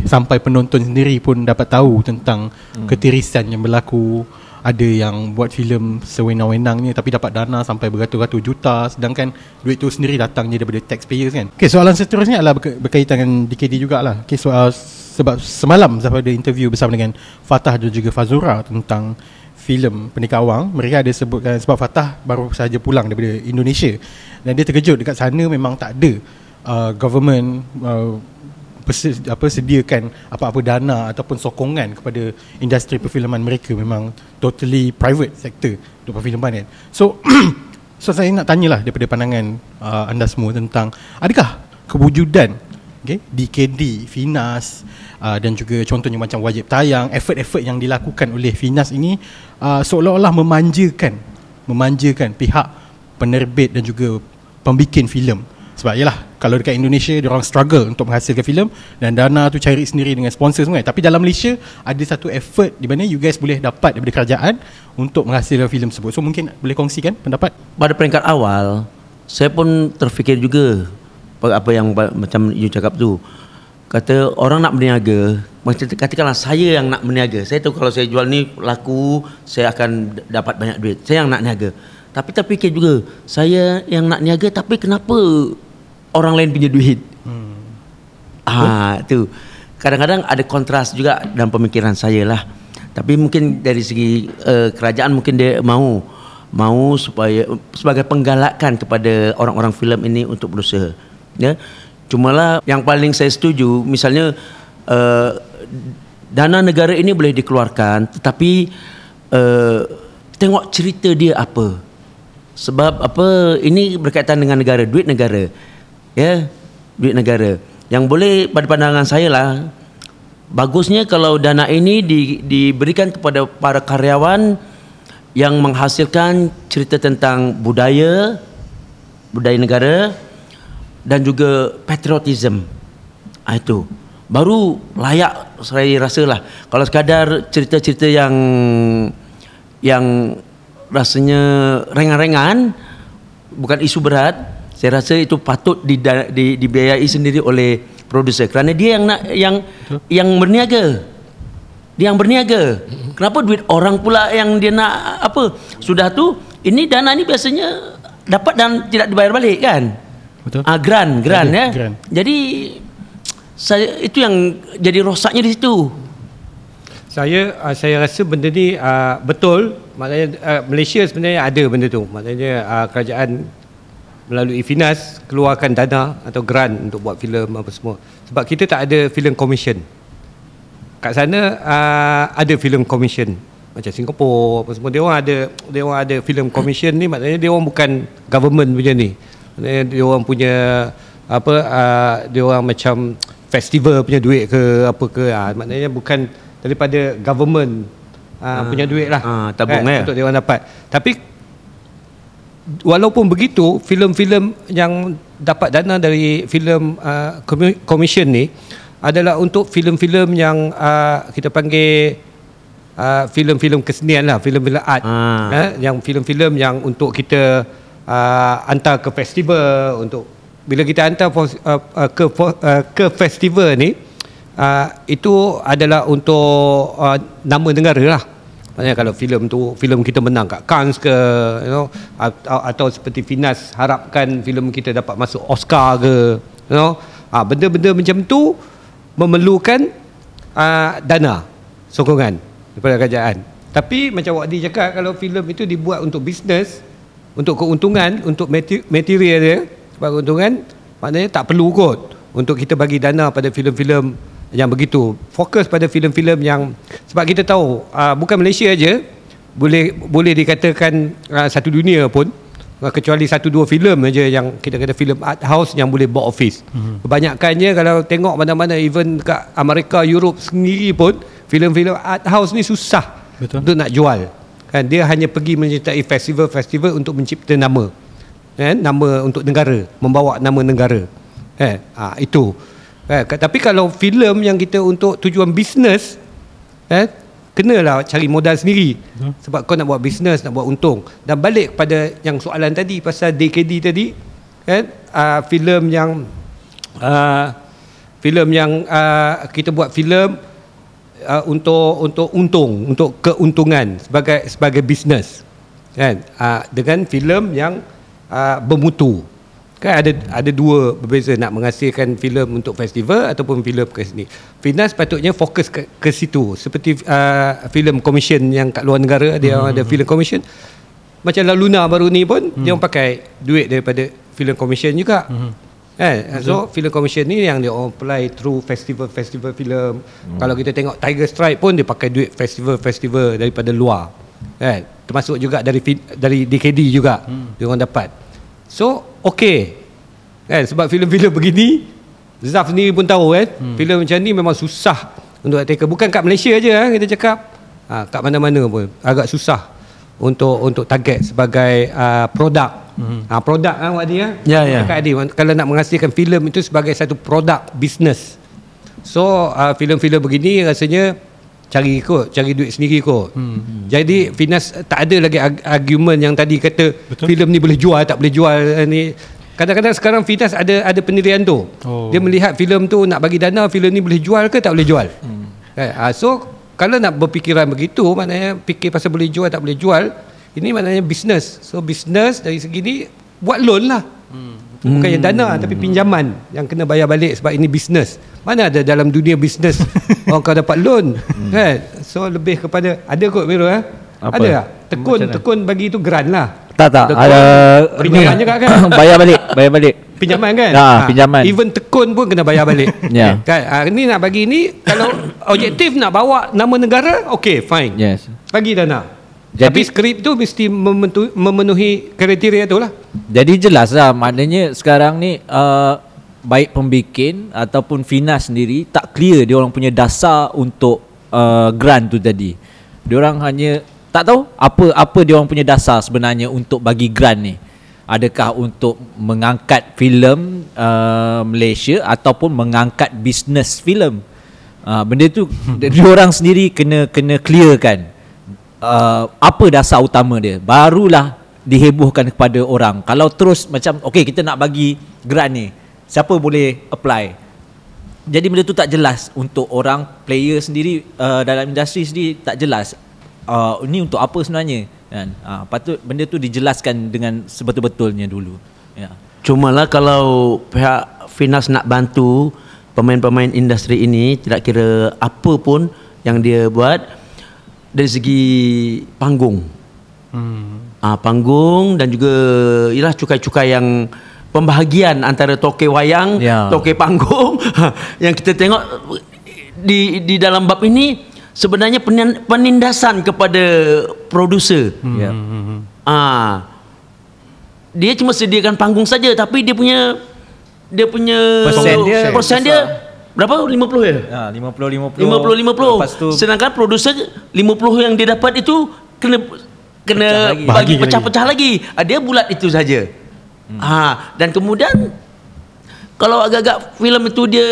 Sampai penonton sendiri pun dapat tahu tentang hmm. ketirisan yang berlaku. Ada yang buat filem sewenang-wenangnya Tapi dapat dana sampai beratus-ratus juta. Sedangkan duit tu sendiri datangnya daripada taxpayers kan. Okay soalan seterusnya adalah berka- berkaitan dengan DKD jugalah. Okay soal sebab semalam Zaf ada interview bersama dengan Fatah dan juga Fazura Tentang filem Pendekar Awang. Mereka ada sebutkan sebab Fatah baru saja pulang daripada Indonesia. Dan dia terkejut. Dekat sana memang tak ada uh, government uh, apa sediakan apa-apa dana ataupun sokongan kepada industri perfilman mereka memang totally private sector untuk perfilman kan so so saya nak tanyalah daripada pandangan uh, anda semua tentang adakah kewujudan okay, DKD, Finas uh, dan juga contohnya macam wajib tayang, effort-effort yang dilakukan oleh Finas ini uh, seolah-olah memanjakan memanjakan pihak penerbit dan juga pembikin filem. Sebab yalah kalau dekat Indonesia dia orang struggle untuk menghasilkan filem dan dana tu cari sendiri dengan sponsor semua. kan. Tapi dalam Malaysia ada satu effort di mana you guys boleh dapat daripada kerajaan untuk menghasilkan filem tersebut. So mungkin boleh kongsikan pendapat? Pada peringkat awal saya pun terfikir juga apa- yang macam you cakap tu. Kata orang nak berniaga, macam katakanlah saya yang nak berniaga. Saya tahu kalau saya jual ni laku, saya akan dapat banyak duit. Saya yang nak niaga. Tapi tak fikir juga, saya yang nak niaga tapi kenapa orang lain punya duit? Hmm. Ah, tu. Kadang-kadang ada kontras juga dalam pemikiran saya lah. Tapi mungkin dari segi uh, kerajaan mungkin dia mau mau supaya sebagai penggalakan kepada orang-orang filem ini untuk berusaha. Ya. Cumalah yang paling saya setuju misalnya uh, dana negara ini boleh dikeluarkan tetapi uh, tengok cerita dia apa. Sebab apa ini berkaitan dengan negara, duit negara. Ya, duit negara. Yang boleh pada pandangan saya lah bagusnya kalau dana ini di, diberikan kepada para karyawan yang menghasilkan cerita tentang budaya budaya negara dan juga patriotism. Ah, itu baru layak saya rasa lah. Kalau sekadar cerita-cerita yang yang rasanya ringan-ringan bukan isu berat saya rasa itu patut di, di, dibiayai sendiri oleh produser kerana dia yang nak yang Betul. yang berniaga. Dia yang berniaga. Kenapa duit orang pula yang dia nak apa sudah tu ini dana ni biasanya dapat dan tidak dibayar balik kan? Betul. Ah grant grant ya. grant. jadi saya itu yang jadi rosaknya di situ. Saya uh, saya rasa benda ni uh, betul. Maknanya uh, Malaysia sebenarnya ada benda tu. Maknanya uh, kerajaan melalui Finas keluarkan dana atau grant untuk buat filem apa semua. Sebab kita tak ada film commission. Kat sana uh, ada film commission. Macam Singapura apa semua dia orang ada dia orang ada film commission ni. Maknanya dia orang bukan government punya ni. Maknanya dia orang punya apa uh, dia orang macam festival punya duit ke apa ke. Uh, maknanya bukan daripada government uh, punya duit lah. uh, tabung kan, eh, untuk dia orang dapat. Tapi walaupun begitu filem-filem yang dapat dana dari filem uh, commission ni adalah untuk filem-filem yang uh, kita panggil uh, filem-filem kesenian lah filem-filem art uh. eh, yang filem-filem yang untuk kita uh, hantar ke festival untuk bila kita hantar uh, uh, ke uh, ke festival ni uh, itu adalah untuk uh, nama negara lah. Maksudnya kalau filem tu filem kita menang kat Cannes ke you know atau, atau seperti Finas harapkan filem kita dapat masuk Oscar ke you know uh, benda-benda macam tu memerlukan uh, dana sokongan daripada kerajaan. Tapi macam Wadi cakap kalau filem itu dibuat untuk bisnes untuk keuntungan untuk material dia sebab keuntungan maknanya tak perlu kot untuk kita bagi dana pada filem-filem yang begitu fokus pada filem-filem yang sebab kita tahu uh, bukan Malaysia aja boleh boleh dikatakan uh, satu dunia pun uh, kecuali satu dua filem aja yang kita kata filem art house yang boleh box office. Mm-hmm. Kebanyakannya kalau tengok mana-mana even kat Amerika, Europe sendiri pun filem-filem art house ni susah Betul. untuk nak jual. Kan dia hanya pergi menyertai festival-festival untuk mencipta nama. Kan nama untuk negara, membawa nama negara. Eh, ha, itu. Eh, tapi kalau filem yang kita untuk tujuan bisnes eh kenalah cari modal sendiri. Hmm. Sebab kau nak buat bisnes, nak buat untung. Dan balik kepada yang soalan tadi pasal DKD tadi, kan? Uh, filem yang uh, filem yang uh, kita buat filem uh, untuk untuk untung, untuk keuntungan sebagai sebagai bisnes. Kan? Uh, dengan filem yang uh, bermutu. Kan ada ada dua berbeza nak menghasilkan filem untuk festival ataupun filem ke sini. Finas patutnya fokus ke, ke situ. Seperti uh, filem commission yang kat luar negara dia hmm. ada filem commission. Macam La Luna baru ni pun hmm. dia orang pakai duit daripada filem commission juga. Hmm. Eh, so filem commission ni yang dia apply through festival-festival filem. Hmm. Kalau kita tengok Tiger Strike pun dia pakai duit festival-festival daripada luar. Eh, termasuk juga dari dari DKD juga. Hmm. Dia orang dapat. So okey. Kan? Sebab filem-filem begini Zaf ni pun tahu kan? Hmm. filem macam ni memang susah untuk take bukan kat Malaysia aja kan kita cakap. Ha, kat mana-mana pun. Agak susah untuk untuk target sebagai uh, produk. Hmm. ha, produk kan Wadi ya ya. Ya Adi, kalau nak menghasilkan filem itu sebagai satu produk bisnes so uh, filem-filem begini rasanya cari kot cari duit sendiri kot hmm. jadi Finas tak ada lagi argument yang tadi kata filem ni boleh jual tak boleh jual eh, ni. Kadang-kadang sekarang Finas ada ada pendirian tu. Oh. dia melihat filem tu nak bagi dana filem ni boleh jual ke tak boleh jual? Hmm. eh, ah, so kalau nak berfikiran begitu maknanya fikir pasal boleh jual tak boleh jual ini maknanya bisnes so bisnes dari segi ni buat loan lah hmm. Bukan yang dana tapi pinjaman yang kena bayar balik sebab ini bisnes. Mana ada dalam dunia bisnes orang kau dapat loan hmm. kan? So lebih kepada ada kot Miro eh? Apa? Ada tak? Tekun tekun bagi itu grant lah. Tak tak ada pinjaman juga kan? bayar balik, bayar balik. Pinjaman kan? Ha, ha, pinjaman. Even tekun pun kena bayar balik. Yeah. Kan? Ha, ini nak bagi ni kalau objektif nak bawa nama negara, okay fine. Yes. Bagi dana. Tapi skrip tu mesti memenuhi kriteria tu lah. Jadi jelas lah maknanya sekarang ni uh, baik pembikin ataupun Finas sendiri tak clear dia orang punya dasar untuk uh, grant tu tadi. Dia orang hanya tak tahu apa apa dia orang punya dasar sebenarnya untuk bagi grant ni. Adakah untuk mengangkat filem uh, Malaysia ataupun mengangkat bisnes filem? Uh, benda tu dia orang sendiri kena kena clearkan uh, apa dasar utama dia. Barulah dihebohkan kepada orang. Kalau terus macam okey kita nak bagi grant ni, siapa boleh apply? Jadi benda tu tak jelas untuk orang player sendiri uh, dalam industri sendiri tak jelas. Uh, ni untuk apa sebenarnya? Kan? Uh, patut benda tu dijelaskan dengan sebetul-betulnya dulu. Ya. Cuma lah kalau pihak Finas nak bantu pemain-pemain industri ini tidak kira apa pun yang dia buat dari segi panggung. Hmm. Ah panggung dan juga ialah cukai-cukai yang pembahagian antara toke wayang, Ya. toke panggung yang kita tengok di di dalam bab ini sebenarnya penin- penindasan kepada produser. Ya. Ah. Dia cuma sediakan panggung saja tapi dia punya dia punya Persen dia persen dia berapa 50 ya? Ha 50 50. 50 Lepas tu 50. Sedangkan produser 50 yang dia dapat itu kena kena Pecah lagi. bagi pecah-pecah lagi. Ah, dia bulat itu saja. Hmm. Ha dan kemudian kalau agak-agak filem itu dia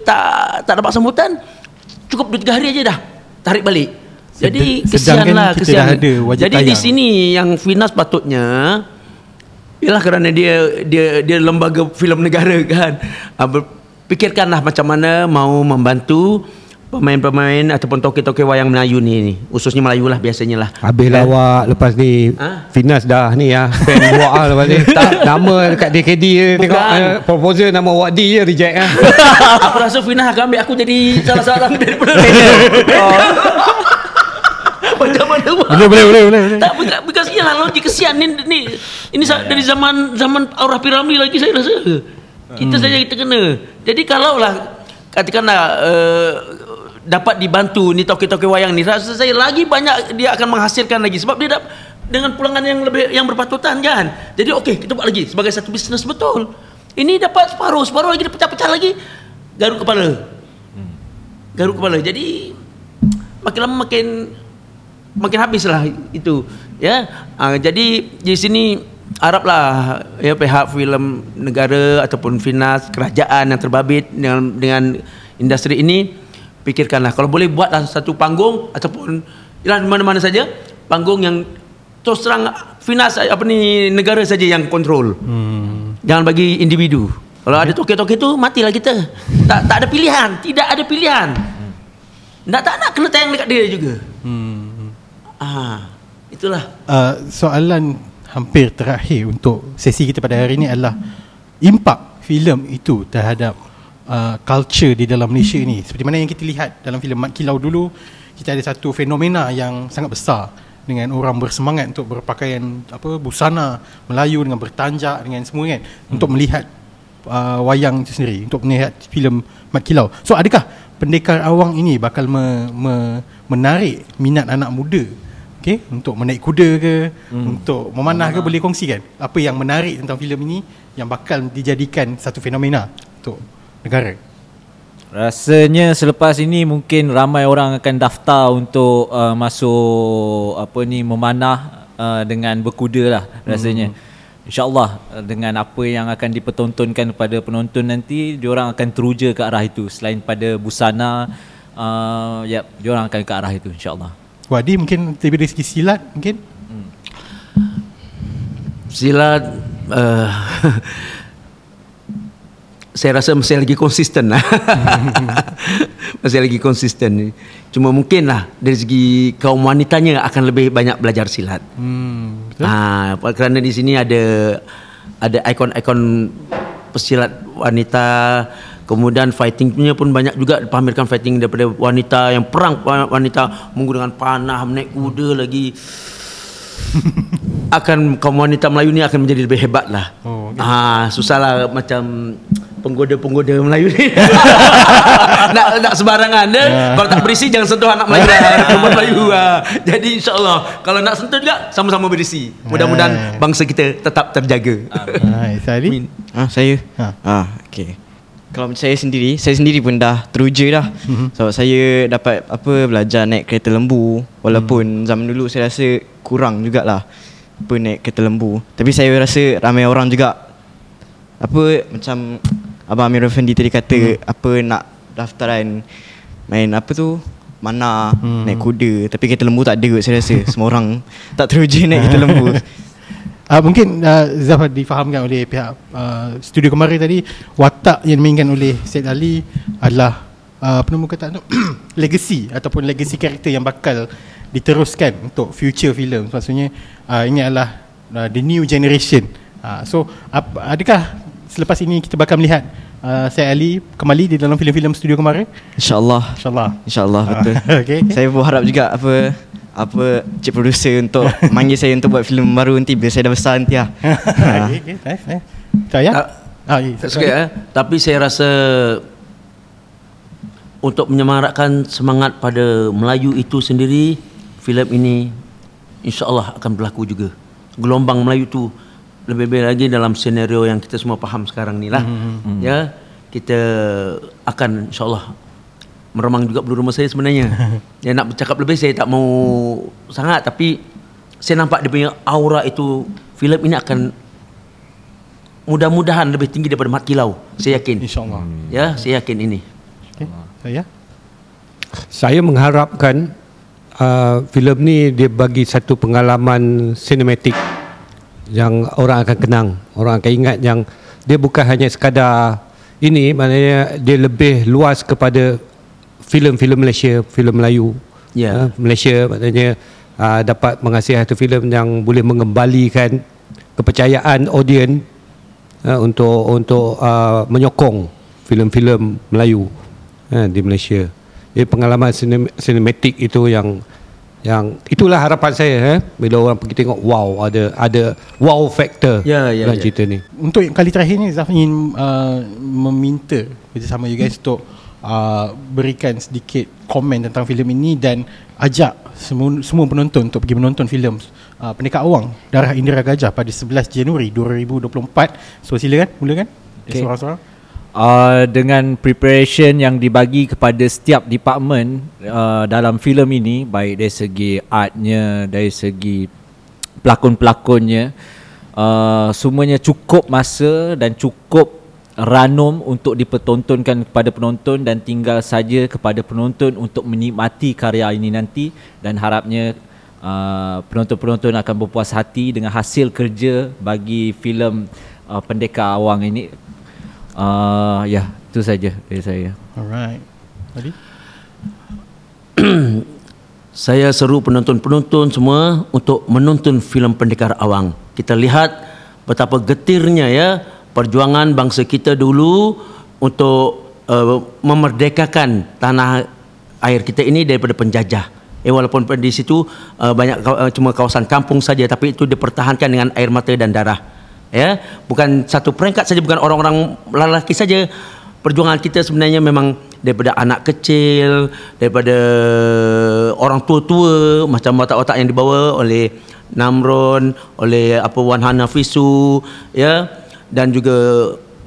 tak tak dapat sambutan cukup 2 3 hari aja dah tarik balik. Jadi kesianlah kita kesian. dah ada wajib Jadi di tayang. sini yang Finas patutnya Ialah kerana dia dia dia lembaga filem negara kan. Ber, fikirkanlah macam mana mau membantu pemain-pemain ataupun toke-toke wayang Melayu ni, ni. Khususnya Melayu lah biasanya lah. Habis Kan? lawak lepas ni Ha? Finas dah ni ya Fan buat lah lepas ni Tak nama dekat DKD je Tengok uh, proposal nama Wak D je reject lah aku rasa Finas akan ambil aku jadi salah seorang daripada Macam mana buat? Boleh boleh boleh boleh. Tak bukan bukan lah logik kesian ni ni ini sa- dari zaman zaman Aurah Piramli lagi saya rasa. Kita saja kita kena. Jadi kalau lah katakanlah uh, dapat dibantu ni toke-toke wayang ni rasa saya lagi banyak dia akan menghasilkan lagi sebab dia dah dengan pulangan yang lebih yang berpatutan kan. Jadi okey kita buat lagi sebagai satu bisnes betul. Ini dapat separuh, separuh lagi dia pecah-pecah lagi garuk kepala. Garuk kepala. Jadi makin lama makin makin habislah itu ya uh, jadi di sini haraplah ya pihak filem negara ataupun finas kerajaan yang terbabit dengan dengan industri ini fikirkanlah kalau boleh buatlah satu panggung ataupun ya, mana-mana saja panggung yang terus terang finas apa ni negara saja yang kontrol. Hmm. jangan bagi individu. Kalau ada toke-toke tu matilah kita. Tak tak ada pilihan. Tidak ada pilihan. Nak tak nak kena tayang dekat dia juga. Hmm. Ah, itulah. Uh, soalan hampir terakhir untuk sesi kita pada hari ini adalah impak filem itu terhadap uh, culture di dalam Malaysia ini. Seperti mana yang kita lihat dalam filem Mat Kilau dulu, kita ada satu fenomena yang sangat besar dengan orang bersemangat untuk berpakaian apa busana Melayu dengan bertanjak dengan semua kan hmm. untuk melihat uh, wayang itu sendiri untuk melihat filem Mat Kilau. So adakah pendekar awang ini bakal me, me, menarik minat anak muda okay, untuk menaik kuda ke hmm. untuk memanah ke boleh kongsikan apa yang menarik tentang filem ini yang bakal dijadikan satu fenomena untuk negara. Rasanya selepas ini mungkin ramai orang akan daftar untuk uh, masuk apa ni memanah uh, dengan berkuda lah rasanya. Hmm. InsyaAllah uh, dengan apa yang akan dipertontonkan kepada penonton nanti diorang akan teruja ke arah itu selain pada busana uh, ya yep, diorang akan ke arah itu insyaAllah. Wadi mungkin lebih dari segi silat mungkin Silat uh, saya rasa masih lagi konsisten lah. masih lagi konsisten. Cuma mungkin lah dari segi kaum wanitanya akan lebih banyak belajar silat. hmm, betul? Ah, kerana di sini ada ada ikon-ikon pesilat wanita kemudian fighting punya pun banyak juga dipamerkan fighting daripada wanita yang perang wanita menggunakan panah menaik kuda lagi akan kaum wanita Melayu ni akan menjadi lebih hebat lah. Oh, Oh, ah, susahlah macam penggoda-penggoda Melayu ni. nak nak sembarangan dia. Kalau tak berisi jangan sentuh anak Melayu lah, perempuan Melayu lah. Jadi insya-Allah kalau nak sentuh juga sama-sama berisi. Mudah-mudahan bangsa kita tetap terjaga. Hai, Sali. Ah, saya. Ha. Ah, okey. Kalau macam saya sendiri, saya sendiri pun dah teruja dah. Mm-hmm. Sebab saya dapat apa belajar naik kereta lembu walaupun mm. zaman dulu saya rasa kurang jugalah apa naik kereta lembu. Tapi saya rasa ramai orang juga apa macam Abang Amir Effendi tadi kata mm. apa nak daftaran main apa tu mana mm. naik kuda tapi kereta lembu tak ada kot saya rasa semua orang tak teruja naik kereta lembu Uh, mungkin uh, Zaf difahamkan oleh pihak uh, studio kemarin tadi watak yang dimainkan oleh Syed Ali adalah uh, apa nama kata tu legacy ataupun legacy karakter yang bakal diteruskan untuk future film maksudnya uh, ini adalah uh, the new generation. Uh, so ap, adakah selepas ini kita bakal melihat uh, Syed Ali kembali di dalam filem-filem studio kemarin? Insyaallah. Insyaallah. InsyaAllah betul. Okay, okay. Saya berharap juga apa apa cik producer untuk manggil saya untuk buat filem baru nanti bila saya dah besar nanti lah. ha. okay, okay, nice, nice. Saya? Tak- Ah, ya, Tak sikit eh. Tapi saya rasa untuk menyemarakkan semangat pada Melayu itu sendiri, filem ini insya-Allah akan berlaku juga. Gelombang Melayu tu lebih-lebih lagi dalam senario yang kita semua faham sekarang ni lah. Mm-hmm. Ya, kita akan insya-Allah meremang juga bulu rumah saya sebenarnya. ya nak bercakap lebih saya tak mau sangat tapi saya nampak dia punya aura itu filem ini akan mudah-mudahan lebih tinggi daripada Mat Kilau. Saya yakin. InsyaAllah. Ya, saya yakin ini. Okay. Saya? Saya mengharapkan uh, filem ni dia bagi satu pengalaman sinematik yang orang akan kenang, orang akan ingat yang dia bukan hanya sekadar ini maknanya dia lebih luas kepada filem-filem Malaysia, filem Melayu. Ya. Uh, Malaysia maknanya uh, dapat menghasilkan satu filem yang boleh mengembalikan kepercayaan audien uh, untuk untuk uh, menyokong filem-filem Melayu uh, di Malaysia. Jadi pengalaman sinem- sinematik itu yang yang itulah harapan saya eh bila orang pergi tengok wow ada ada wow factor Ya, ya, dalam ya. cerita ni. Untuk yang kali terakhir ni Zaf ingin uh, meminta bersama you guys untuk uh, berikan sedikit komen tentang filem ini dan ajak semua, semua penonton untuk pergi menonton filem uh, Pendekar Awang Darah Indira Gajah pada 11 Januari 2024. So silakan mulakan. Okay. Okay. Seorang-seorang. uh, dengan preparation yang dibagi kepada setiap department uh, dalam filem ini baik dari segi artnya dari segi pelakon-pelakonnya uh, semuanya cukup masa dan cukup ranum untuk dipertontonkan kepada penonton dan tinggal saja kepada penonton untuk menikmati karya ini nanti dan harapnya uh, penonton-penonton akan berpuas hati dengan hasil kerja bagi filem uh, Pendekar Awang ini Uh, ya, itu saja dari saya. Alright. Tadi? Saya seru penonton-penonton semua untuk menonton filem Pendekar Awang. Kita lihat betapa getirnya ya perjuangan bangsa kita dulu untuk uh, memerdekakan tanah air kita ini daripada penjajah. Eh walaupun di situ uh, banyak uh, cuma kawasan kampung saja tapi itu dipertahankan dengan air mata dan darah. Ya, bukan satu peringkat saja bukan orang-orang lelaki saja. Perjuangan kita sebenarnya memang daripada anak kecil, daripada orang tua-tua macam watak-watak yang dibawa oleh Namron, oleh apa Wan Hanafisu, ya, dan juga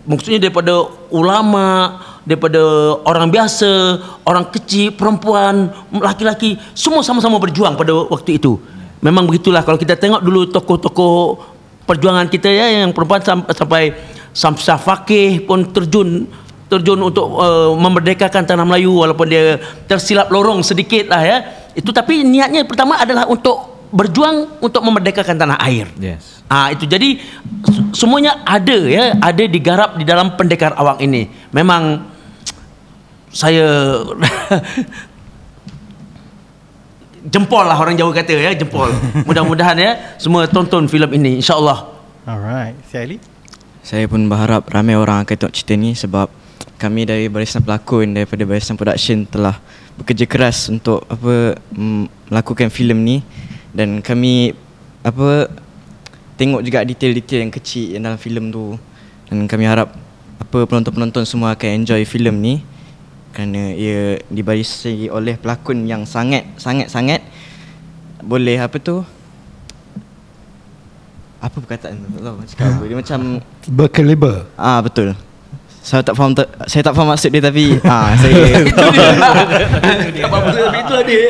maksudnya daripada ulama, daripada orang biasa, orang kecil, perempuan, laki-laki, semua sama-sama berjuang pada waktu itu. Memang begitulah kalau kita tengok dulu tokoh-tokoh perjuangan kita ya yang perempuan sam- sampai Samsah Fakih pun terjun terjun untuk uh, memerdekakan tanah Melayu walaupun dia tersilap lorong sedikit lah ya. Itu tapi niatnya pertama adalah untuk berjuang untuk memerdekakan tanah air. Yes. Ah itu jadi semuanya ada ya, ada digarap di dalam pendekar awang ini. Memang saya jempol lah orang Jawa kata ya, jempol. Mudah-mudahan ya semua tonton filem ini insya-Allah. Alright. Si Ali? Saya pun berharap ramai orang akan tengok cerita ni sebab kami dari barisan pelakon daripada barisan production telah bekerja keras untuk apa mm, melakukan filem ni dan kami apa tengok juga detail-detail yang kecil yang dalam filem tu. Dan kami harap apa penonton-penonton semua akan enjoy filem ni. Kerana ia dibarisi oleh pelakon yang sangat sangat sangat. Boleh apa tu? Apa perkataan tu? Tak tahu cakap apa. Dia macam Berkaliber. ah betul saya tak faham tak, saya tak faham maksud dia tapi ah saya Apa-apa tapi itulah dia.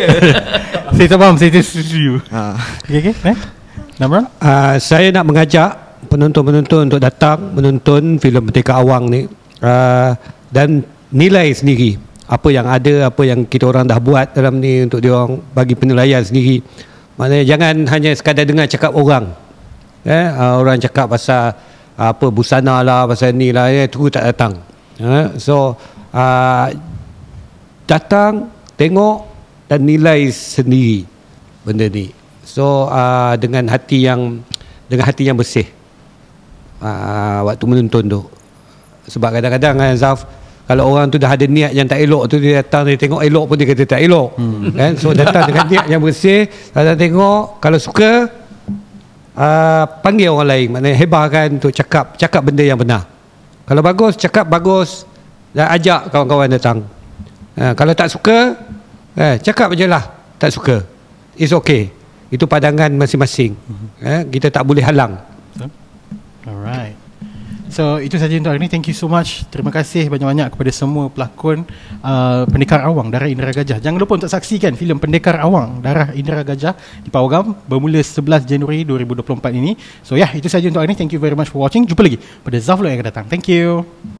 Saya tak faham, saya tak setuju. ah Okay, okay. Eh? Namran? Uh, saya nak mengajak penonton-penonton untuk datang menonton filem Merdeka Awang ni uh, dan nilai sendiri apa yang ada, apa yang kita orang dah buat dalam ni untuk dia orang bagi penilaian sendiri. Maknanya jangan hanya sekadar dengar cakap orang. Eh, uh, orang cakap pasal apa busana lah, pasal ni lah, eh, tu tak datang. Uh, so uh, datang, tengok dan nilai sendiri benda ni. So uh, dengan hati yang dengan hati yang bersih. Uh, waktu menonton tu. Sebab kadang-kadang kan Zaf kalau orang tu dah ada niat yang tak elok tu dia datang dia tengok elok pun dia kata tak elok. Hmm. Kan? So datang dengan niat yang bersih, datang tengok kalau suka uh, panggil orang lain maknanya hebahkan untuk cakap cakap benda yang benar. Kalau bagus cakap bagus dan ajak kawan-kawan datang. Uh, kalau tak suka eh, cakap je lah tak suka. It's okay. Itu pandangan masing-masing. Eh, kita tak boleh halang. Alright. So itu saja untuk hari ini. Thank you so much. Terima kasih banyak-banyak kepada semua pelakon uh, Pendekar Awang Darah Indera Gajah. Jangan lupa untuk saksikan filem Pendekar Awang Darah Indera Gajah di Pawagam bermula 11 Januari 2024 ini. So ya, yeah, itu saja untuk hari ini. Thank you very much for watching. Jumpa lagi pada Zaflo yang akan datang. Thank you.